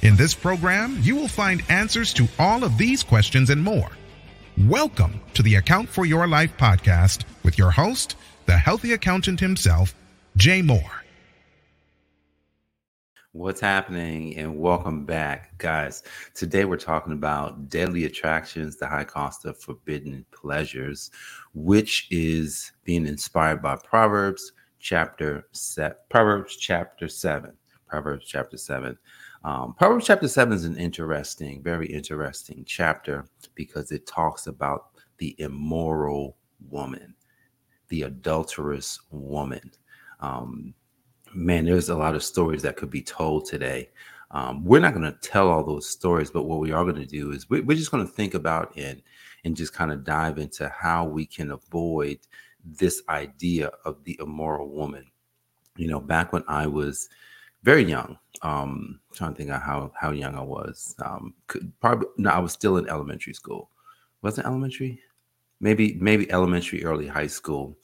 In this program, you will find answers to all of these questions and more. Welcome to the Account for Your Life podcast with your host, the healthy accountant himself, Jay Moore. What's happening, and welcome back, guys. Today we're talking about deadly attractions, the high cost of forbidden pleasures, which is being inspired by Proverbs chapter. Proverbs chapter seven. Proverbs chapter seven. Um, Proverbs chapter seven is an interesting, very interesting chapter because it talks about the immoral woman, the adulterous woman. Um, man, there's a lot of stories that could be told today. Um, we're not going to tell all those stories, but what we are going to do is we, we're just going to think about and and just kind of dive into how we can avoid this idea of the immoral woman. You know, back when I was very young, um, trying to think of how how young I was. Um, could probably no, I was still in elementary school. Wasn't elementary? Maybe maybe elementary, early high school,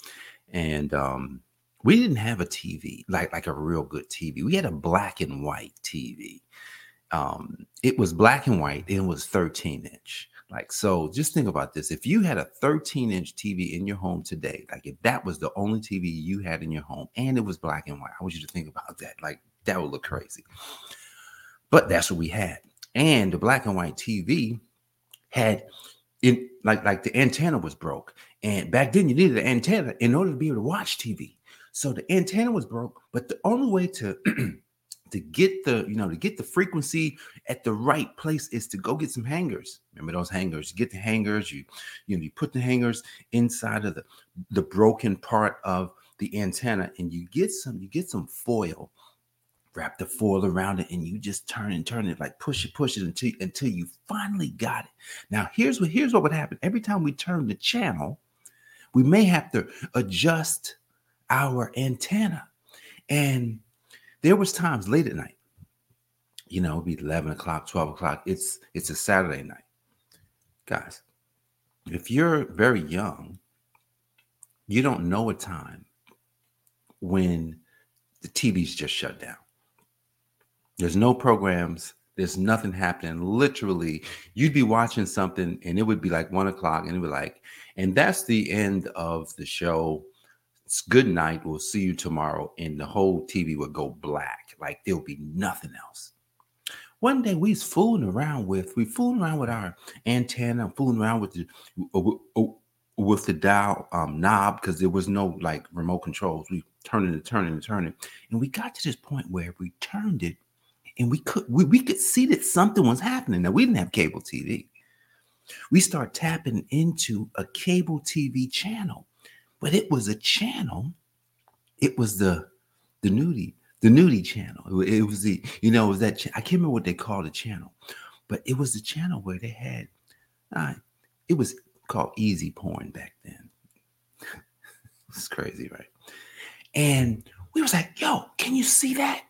and um, we didn't have a TV like like a real good TV. We had a black and white TV. Um, it was black and white and it was 13 inch. Like so, just think about this. If you had a 13 inch TV in your home today, like if that was the only TV you had in your home and it was black and white, I want you to think about that. Like that would look crazy. But that's what we had. And the black and white TV had in like like the antenna was broke. And back then you needed an antenna in order to be able to watch TV. So the antenna was broke, but the only way to to get the you know to get the frequency at the right place is to go get some hangers. Remember those hangers? You get the hangers. You you know you put the hangers inside of the the broken part of the antenna, and you get some you get some foil. Wrap the foil around it, and you just turn and turn it like push it, push it until until you finally got it. Now here's what here's what would happen every time we turn the channel, we may have to adjust our antenna. And there was times late at night, you know, it'd be 11 o'clock, 12 o'clock. It's it's a Saturday night. Guys, if you're very young, you don't know a time when the TV's just shut down. There's no programs, there's nothing happening. Literally, you'd be watching something and it would be like one o'clock, and it would be like, and that's the end of the show it's good night. We'll see you tomorrow. And the whole TV would go black. Like there'll be nothing else. One day we was fooling around with, we fooling around with our antenna, fooling around with the uh, uh, with the dial um, knob because there was no like remote controls. We turning and turning and turning. And we got to this point where we turned it and we could we, we could see that something was happening. Now we didn't have cable TV. We start tapping into a cable TV channel but it was a channel. It was the the nudie, the nudie channel. It, was the, you know, it was that I can't remember what they called the channel, but it was the channel where they had uh, it was called easy porn back then. it's crazy, right? And we was like, yo, can you see that?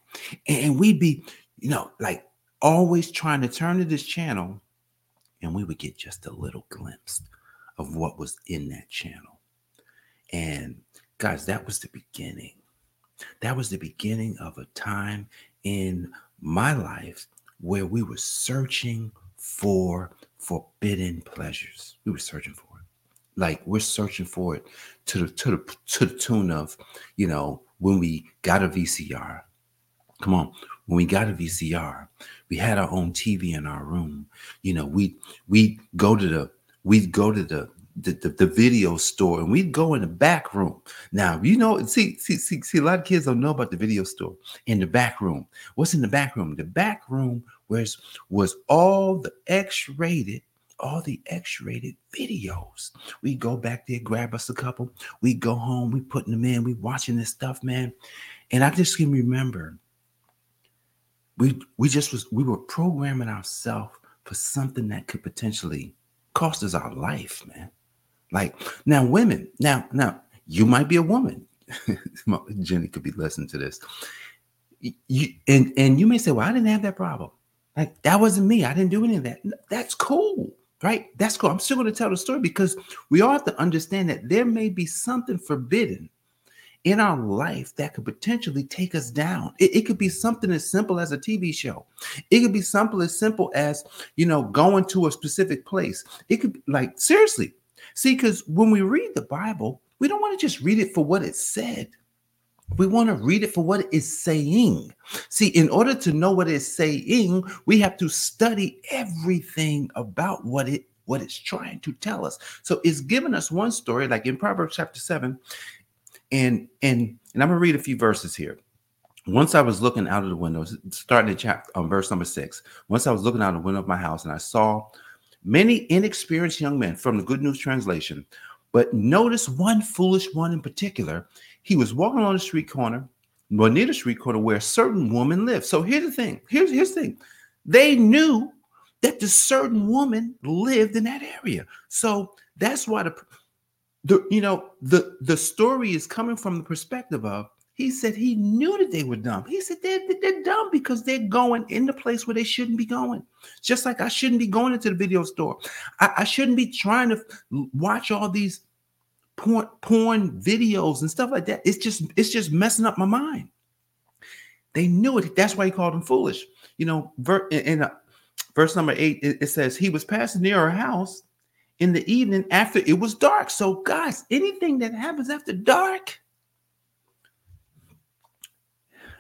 And we'd be, you know, like always trying to turn to this channel, and we would get just a little glimpse of what was in that channel. And guys, that was the beginning. That was the beginning of a time in my life where we were searching for forbidden pleasures. We were searching for it. Like we're searching for it to the to the to the tune of, you know, when we got a VCR. Come on, when we got a VCR, we had our own TV in our room. You know, we we go to the we'd go to the the, the, the, video store and we'd go in the back room. Now, you know, see, see, see, see, a lot of kids don't know about the video store in the back room. What's in the back room? The back room was was all the X-rated, all the X-rated videos. We go back there, grab us a couple. We go home, we putting them in, we watching this stuff, man. And I just can remember we we just was we were programming ourselves for something that could potentially cost us our life, man. Like now, women, now, now you might be a woman. Jenny could be listening to this. You and and you may say, Well, I didn't have that problem. Like that wasn't me. I didn't do any of that. That's cool, right? That's cool. I'm still going to tell the story because we all have to understand that there may be something forbidden in our life that could potentially take us down. It, it, could be something as simple as a TV show. It could be something as simple as, you know, going to a specific place. It could like, seriously. See, because when we read the Bible, we don't want to just read it for what it said. We want to read it for what it is saying. See, in order to know what it's saying, we have to study everything about what it what it's trying to tell us. So it's giving us one story, like in Proverbs chapter 7, and and and I'm gonna read a few verses here. Once I was looking out of the window, starting at chapter um, verse number six. Once I was looking out of the window of my house, and I saw many inexperienced young men from the Good News Translation. But notice one foolish one in particular. He was walking on the street corner, well, near the street corner where a certain woman lived. So here's the thing. Here's here's the thing. They knew that the certain woman lived in that area. So that's why the the you know the the story is coming from the perspective of he said he knew that they were dumb. He said they're, they're dumb because they're going in the place where they shouldn't be going. Just like I shouldn't be going into the video store. I, I shouldn't be trying to watch all these porn, porn videos and stuff like that. It's just it's just messing up my mind. They knew it. That's why he called them foolish. You know, in, in uh, verse number eight, it, it says he was passing near her house in the evening after it was dark. So, guys, anything that happens after dark.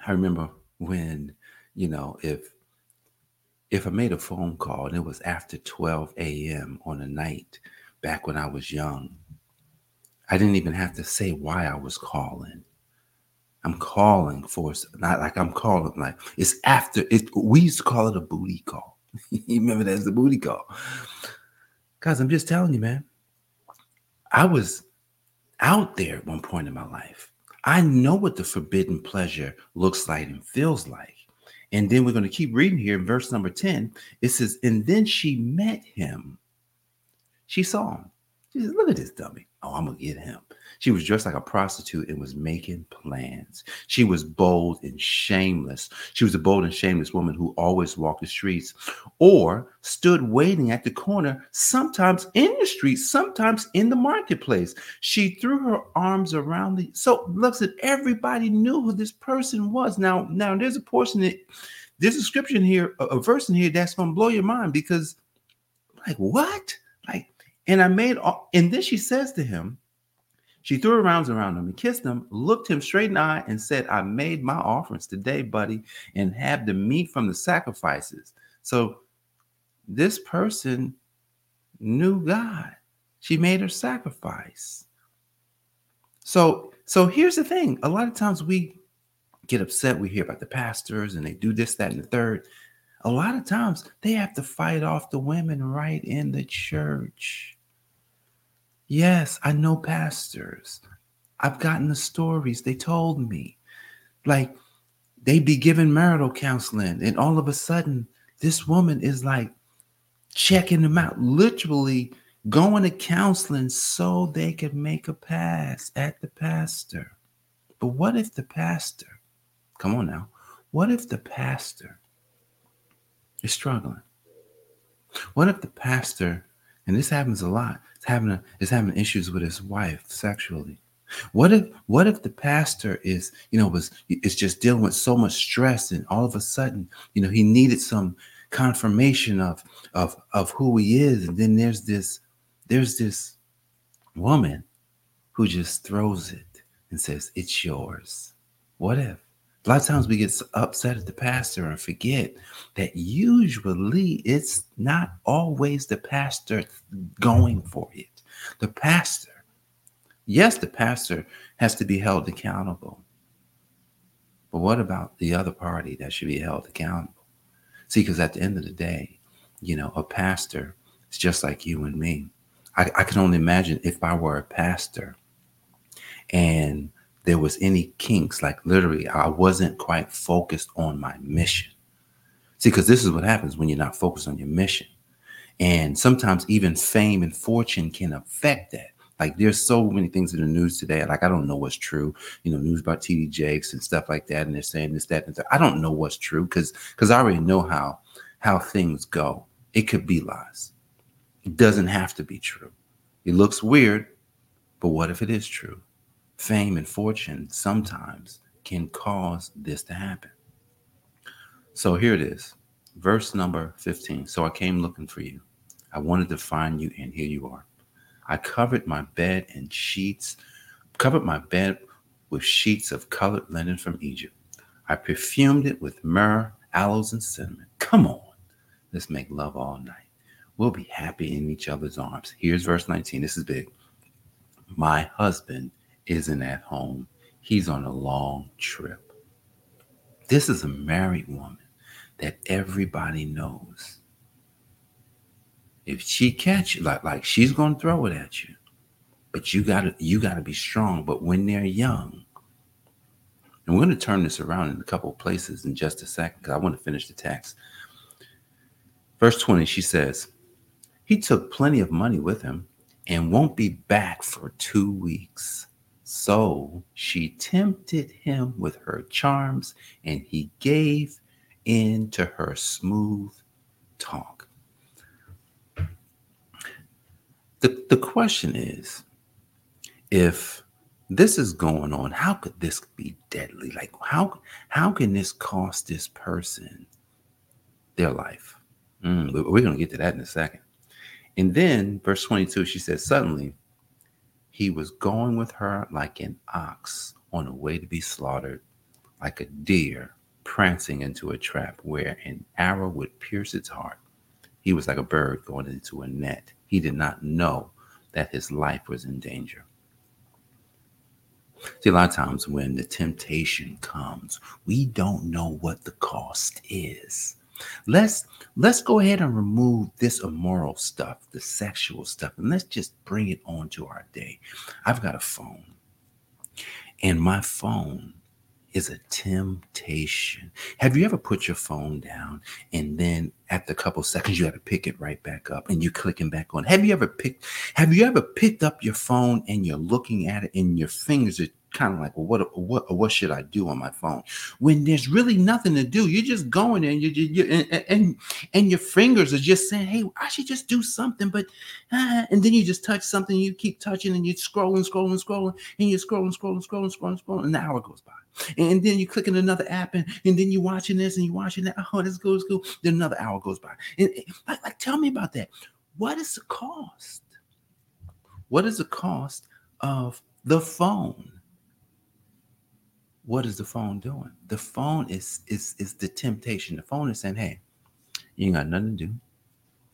I remember when, you know, if if I made a phone call and it was after 12 a.m. on a night back when I was young, I didn't even have to say why I was calling. I'm calling for not like I'm calling like it's after it. We used to call it a booty call. you remember that as the booty call. Guys, I'm just telling you, man. I was out there at one point in my life. I know what the forbidden pleasure looks like and feels like. And then we're going to keep reading here in verse number 10. It says, And then she met him. She saw him. She said, Look at this dummy. Oh, I'm going to get him. She was dressed like a prostitute and was making plans. She was bold and shameless. She was a bold and shameless woman who always walked the streets or stood waiting at the corner, sometimes in the street, sometimes in the marketplace. She threw her arms around the so looks at everybody knew who this person was. Now, now there's a portion that there's a scripture here, a, a verse in here that's gonna blow your mind because like what? Like, and I made all, and then she says to him, she threw her arms around him and kissed him, looked him straight in the eye, and said, I made my offerings today, buddy, and have the meat from the sacrifices. So this person knew God. She made her sacrifice. So, so here's the thing. A lot of times we get upset. We hear about the pastors and they do this, that, and the third. A lot of times they have to fight off the women right in the church. Yes, I know pastors. I've gotten the stories. They told me. Like they'd be giving marital counseling, and all of a sudden, this woman is like checking them out, literally going to counseling so they could make a pass at the pastor. But what if the pastor, come on now, what if the pastor is struggling? What if the pastor, and this happens a lot, is having a, is having issues with his wife sexually. What if what if the pastor is you know was is just dealing with so much stress and all of a sudden you know he needed some confirmation of of of who he is and then there's this there's this woman who just throws it and says it's yours. What if a lot of times we get upset at the pastor and forget that usually it's not always the pastor going for it. The pastor, yes, the pastor has to be held accountable. But what about the other party that should be held accountable? See, because at the end of the day, you know, a pastor is just like you and me. I, I can only imagine if I were a pastor and there was any kinks. Like literally, I wasn't quite focused on my mission. See, because this is what happens when you're not focused on your mission. And sometimes even fame and fortune can affect that. Like there's so many things in the news today. Like I don't know what's true. You know, news about TD Jakes and stuff like that, and they're saying this, that, and that. I don't know what's true because because I already know how how things go. It could be lies. It doesn't have to be true. It looks weird, but what if it is true? Fame and fortune sometimes can cause this to happen. So here it is, verse number 15. So I came looking for you. I wanted to find you, and here you are. I covered my bed and sheets, covered my bed with sheets of colored linen from Egypt. I perfumed it with myrrh, aloes, and cinnamon. Come on, let's make love all night. We'll be happy in each other's arms. Here's verse 19. This is big. My husband isn't at home, he's on a long trip. This is a married woman that everybody knows if she catch you, like like she's gonna throw it at you. But you gotta you gotta be strong. But when they're young, and we're gonna turn this around in a couple places in just a second because I want to finish the text. Verse 20, she says, He took plenty of money with him and won't be back for two weeks. So she tempted him with her charms, and he gave in to her smooth talk. the, the question is if this is going on how could this be deadly? Like how how can this cost this person their life? Mm, we're going to get to that in a second. And then verse 22 she says suddenly he was going with her like an ox on a way to be slaughtered like a deer prancing into a trap where an arrow would pierce its heart he was like a bird going into a net he did not know that his life was in danger. See, a lot of times when the temptation comes, we don't know what the cost is. Let's let's go ahead and remove this immoral stuff, the sexual stuff, and let's just bring it on to our day. I've got a phone, and my phone is a temptation. Have you ever put your phone down and then after a couple seconds you got to pick it right back up and you're clicking back on? Have you ever picked have you ever picked up your phone and you're looking at it and your fingers are kind of like, well, what, what, what should I do on my phone? When there's really nothing to do, you're just going and you, you, and, and, and your fingers are just saying, hey, I should just do something, but, uh, and then you just touch something, you keep touching and you're scrolling, scrolling, scrolling, and you're scrolling, scrolling, scrolling, scrolling, scrolling, and an hour goes by. And then you click on another app, and, and then you're watching this and you're watching that. Oh, this goes cool. Then another hour goes by. And, like, like, tell me about that. What is the cost? What is the cost of the phone? What is the phone doing? The phone is is is the temptation. The phone is saying, "Hey, you ain't got nothing to do.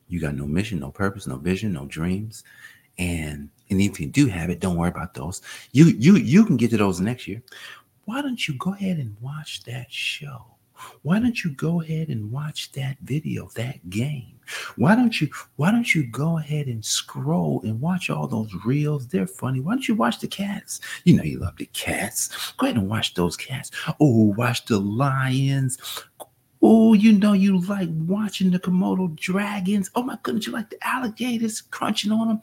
You got no mission, no purpose, no vision, no dreams, and and if you do have it, don't worry about those. You you you can get to those next year. Why don't you go ahead and watch that show? Why don't you go ahead and watch that video, that game? Why don't you why don't you go ahead and scroll and watch all those reels? They're funny. Why don't you watch the cats? You know you love the cats. Go ahead and watch those cats. Oh, watch the lions. Oh, you know you like watching the Komodo dragons. Oh my goodness, you like the alligators crunching on them.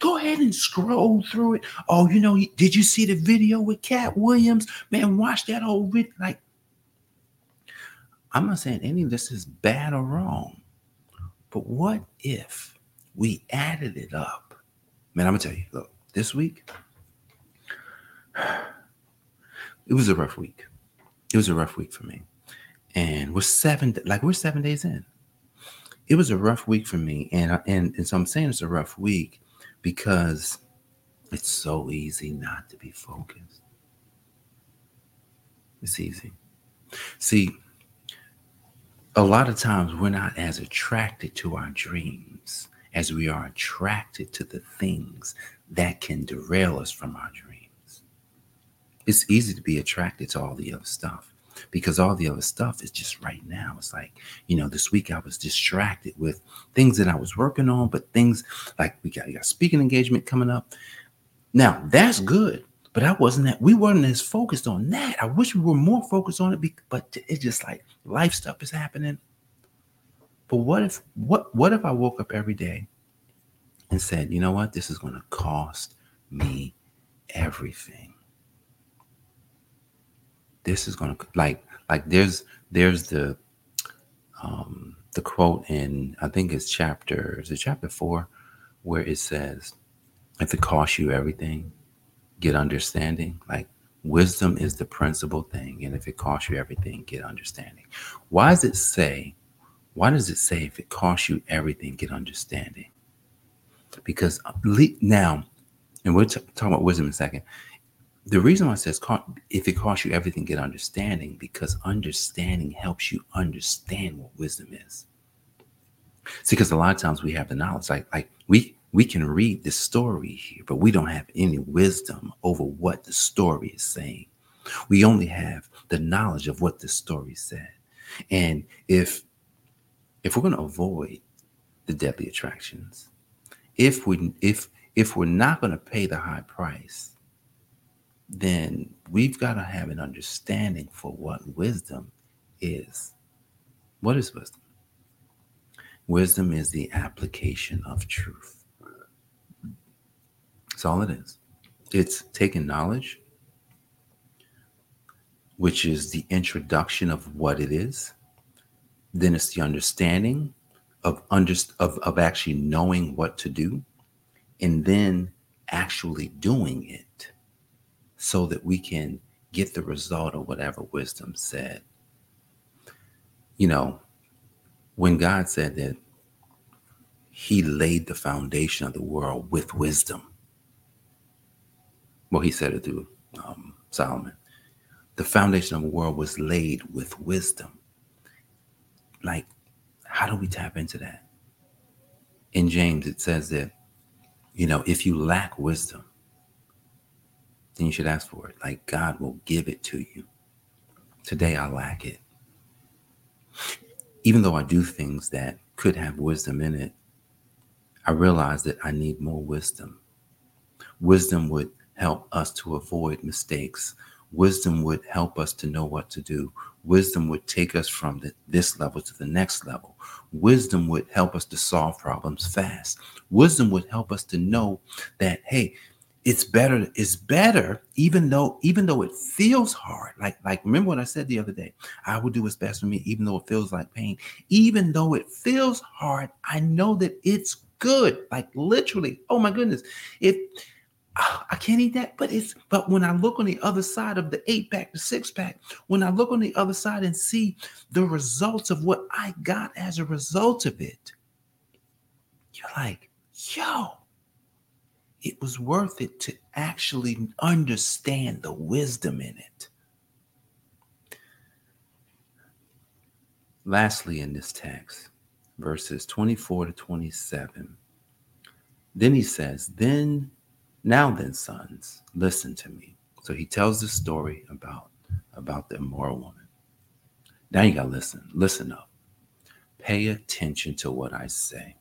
Go ahead and scroll through it. Oh, you know, did you see the video with Katt Williams? Man, watch that whole video. Like, I'm not saying any of this is bad or wrong. But what if we added it up? Man, I'm gonna tell you, look, this week, it was a rough week. It was a rough week for me. And we're seven, like we're seven days in. It was a rough week for me. And, and, and so I'm saying it's a rough week because it's so easy not to be focused. It's easy. See, a lot of times we're not as attracted to our dreams as we are attracted to the things that can derail us from our dreams. It's easy to be attracted to all the other stuff because all the other stuff is just right now. It's like, you know, this week I was distracted with things that I was working on, but things like we got, we got speaking engagement coming up. Now, that's good but I wasn't that we weren't as focused on that. I wish we were more focused on it, but it's just like life stuff is happening. But what if what what if I woke up every day and said, you know what, this is going to cost me everything. This is going to like like there's there's the um the quote in I think it's chapter is it chapter four where it says if it costs you everything, get understanding. Like wisdom is the principal thing, and if it costs you everything, get understanding. Why does it say? Why does it say if it costs you everything, get understanding? Because uh, now, and we'll t- talk about wisdom in a second. The reason why it says if it costs you everything, get understanding, because understanding helps you understand what wisdom is. See, because a lot of times we have the knowledge, like like we we can read the story here, but we don't have any wisdom over what the story is saying. We only have the knowledge of what the story said. And if if we're going to avoid the deadly attractions, if we if if we're not going to pay the high price, then we've got to have an understanding for what wisdom is. What is wisdom? Wisdom is the application of truth. That's all it is. It's taking knowledge, which is the introduction of what it is. Then it's the understanding of under, of, of actually knowing what to do and then actually doing it so that we can get the result of whatever wisdom said. You know, when God said that he laid the foundation of the world with wisdom. Well, he said it through um, Solomon. The foundation of the world was laid with wisdom. Like, how do we tap into that? In James, it says that, you know, if you lack wisdom, then you should ask for it. Like, God will give it to you. Today, I lack it even though I do things that could have wisdom in it, I realize that I need more wisdom. Wisdom would help us to avoid mistakes. Wisdom would help us to know what to do. Wisdom would take us from the, this level to the next level. Wisdom would help us to solve problems fast. Wisdom would help us to know that, hey, it's better it's better even though even though it feels hard like like remember what i said the other day i will do what's best for me even though it feels like pain even though it feels hard i know that it's good like literally oh my goodness it Ah, I can't eat that, but it's but when I look on the other side of the eight pack, the six pack, when I look on the other side and see the results of what I got as a result of it, you're like, yo, it was worth it to actually understand the wisdom in it. Lastly, in this text, verses 24 to 27, then he says, Then, now then, sons, listen to me. So he tells the story about, about the immoral woman. Now you got to listen. Listen up. Pay attention to what I say.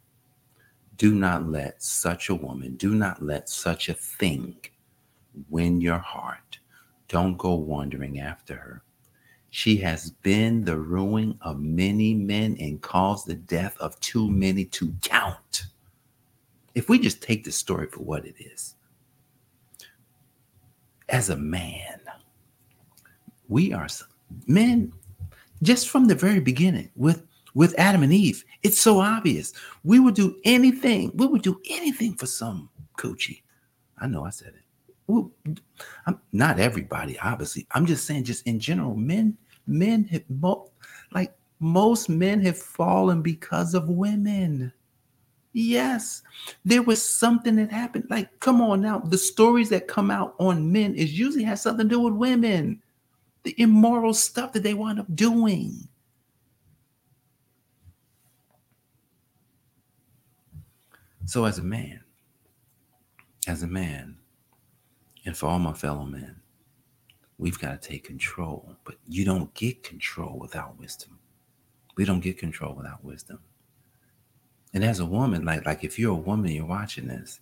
Do not let such a woman, do not let such a thing win your heart. Don't go wandering after her. She has been the ruin of many men and caused the death of too many to count. If we just take the story for what it is, as a man, we are men just from the very beginning with with Adam and Eve. It's so obvious. We would do anything. We would do anything for some coochie. I know I said it. Well, I'm, not everybody, obviously. I'm just saying, just in general, men, men have mo- like most men have fallen because of women. Yes, there was something that happened. Like, come on now, the stories that come out on men is usually has something to do with women, the immoral stuff that they wind up doing. So, as a man, as a man, and for all my fellow men, we've got to take control. But you don't get control without wisdom. We don't get control without wisdom. And as a woman, like like if you're a woman, you're watching this,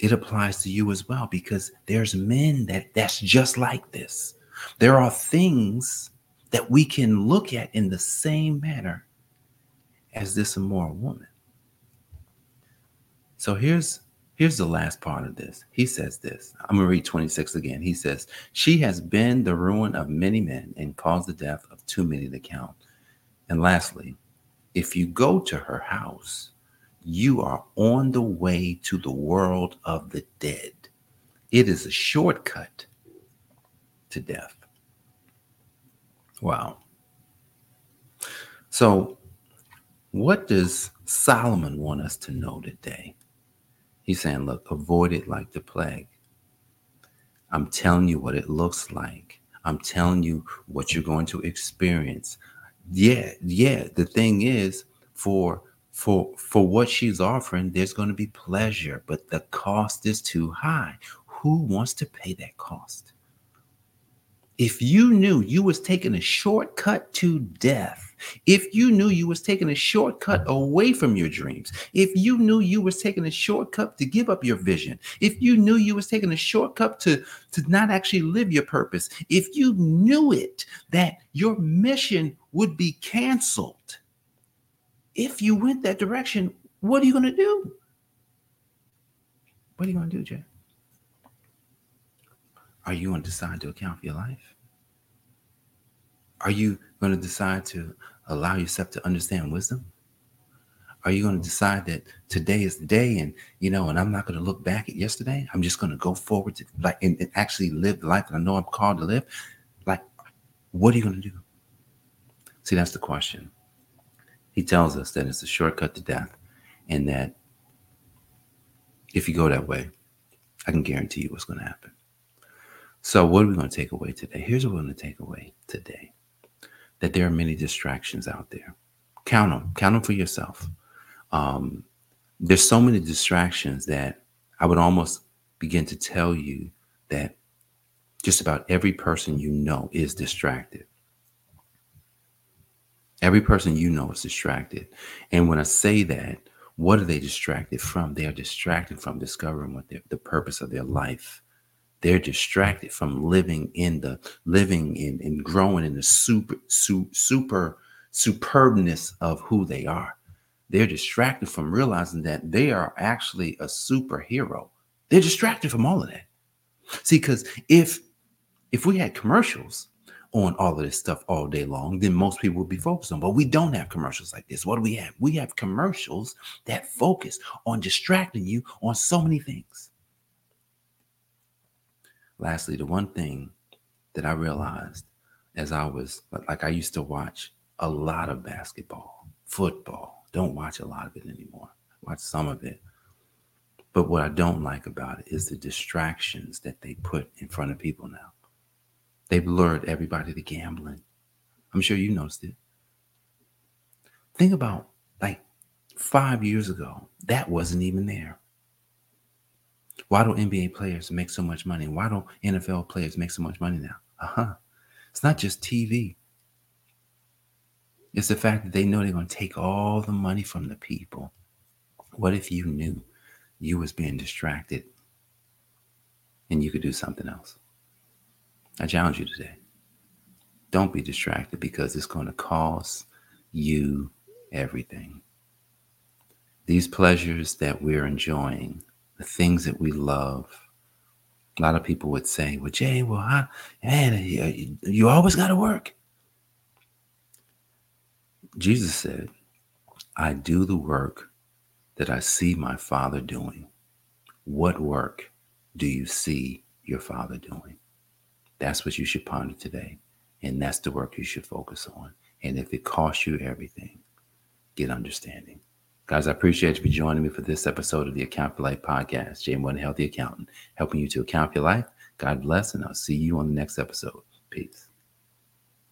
it applies to you as well because there's men that that's just like this. There are things that we can look at in the same manner as this immoral woman. So here's here's the last part of this. He says this. I'm gonna read 26 again. He says, She has been the ruin of many men and caused the death of too many to count. And lastly, if you go to her house, you are on the way to the world of the dead. It is a shortcut to death. Wow. So, what does Solomon want us to know today? He's saying, look, avoid it like the plague. I'm telling you what it looks like. I'm telling you what you're going to experience. Yeah, yeah. The thing is, for for for what she's offering, there's going to be pleasure, but the cost is too high. Who wants to pay that cost? If you knew you was taking a shortcut to death, if you knew you was taking a shortcut away from your dreams, if you knew you was taking a shortcut to give up your vision, if you knew you was taking a shortcut to, to not actually live your purpose, if you knew it, that your mission would be canceled, if you went that direction, what are you going to do? What are you going to do, Jay? Are you going to decide to account for your life? Are you going to decide to allow yourself to understand wisdom? Are you going to mm. decide that today is the day and, you know, and I'm not going to look back at yesterday? I'm just going to go forward to like and, and actually live the life that I know I'm called to live? Like, what are you going to do? See, that's the question. He tells us that it's a shortcut to death and that if you go that way, I can guarantee you what's going to happen. So, what are we going to take away today? Here's what we're going to take away today that there are many distractions out there. Count them, count them for yourself. Um, there's so many distractions that I would almost begin to tell you that just about every person you know is distracted. Every person you know is distracted. And when I say that, what are they distracted from? They are distracted from discovering what the purpose of their life they're distracted from living in the living in and growing in the super su, super superbness of who they are they're distracted from realizing that they are actually a superhero they're distracted from all of that see because if if we had commercials on all of this stuff all day long, then most people would be focused on. But we don't have commercials like this. What do we have? We have commercials that focus on distracting you on so many things. Lastly, the one thing that I realized as I was like, I used to watch a lot of basketball, football. Don't watch a lot of it anymore. Watch some of it. But what I don't like about it is the distractions that they put in front of people now. They've lured everybody to gambling. I'm sure you noticed it. Think about like five years ago, that wasn't even there. Why do NBA players make so much money? Why don't NFL players make so much money now? Uh huh. It's not just TV. It's the fact that they know they're going to take all the money from the people. What if you knew you was being distracted and you could do something else? I challenge you today. Don't be distracted because it's going to cost you everything. These pleasures that we're enjoying the things that we love. A lot of people would say, "Well, Jay, well, I, man, you, you always got to work." Jesus said, "I do the work that I see my Father doing." What work do you see your Father doing? That's what you should ponder today, and that's the work you should focus on. And if it costs you everything, get understanding. Guys, I appreciate you for joining me for this episode of the Account for Life podcast. Jay One Healthy Accountant, helping you to account for your life. God bless, and I'll see you on the next episode. Peace.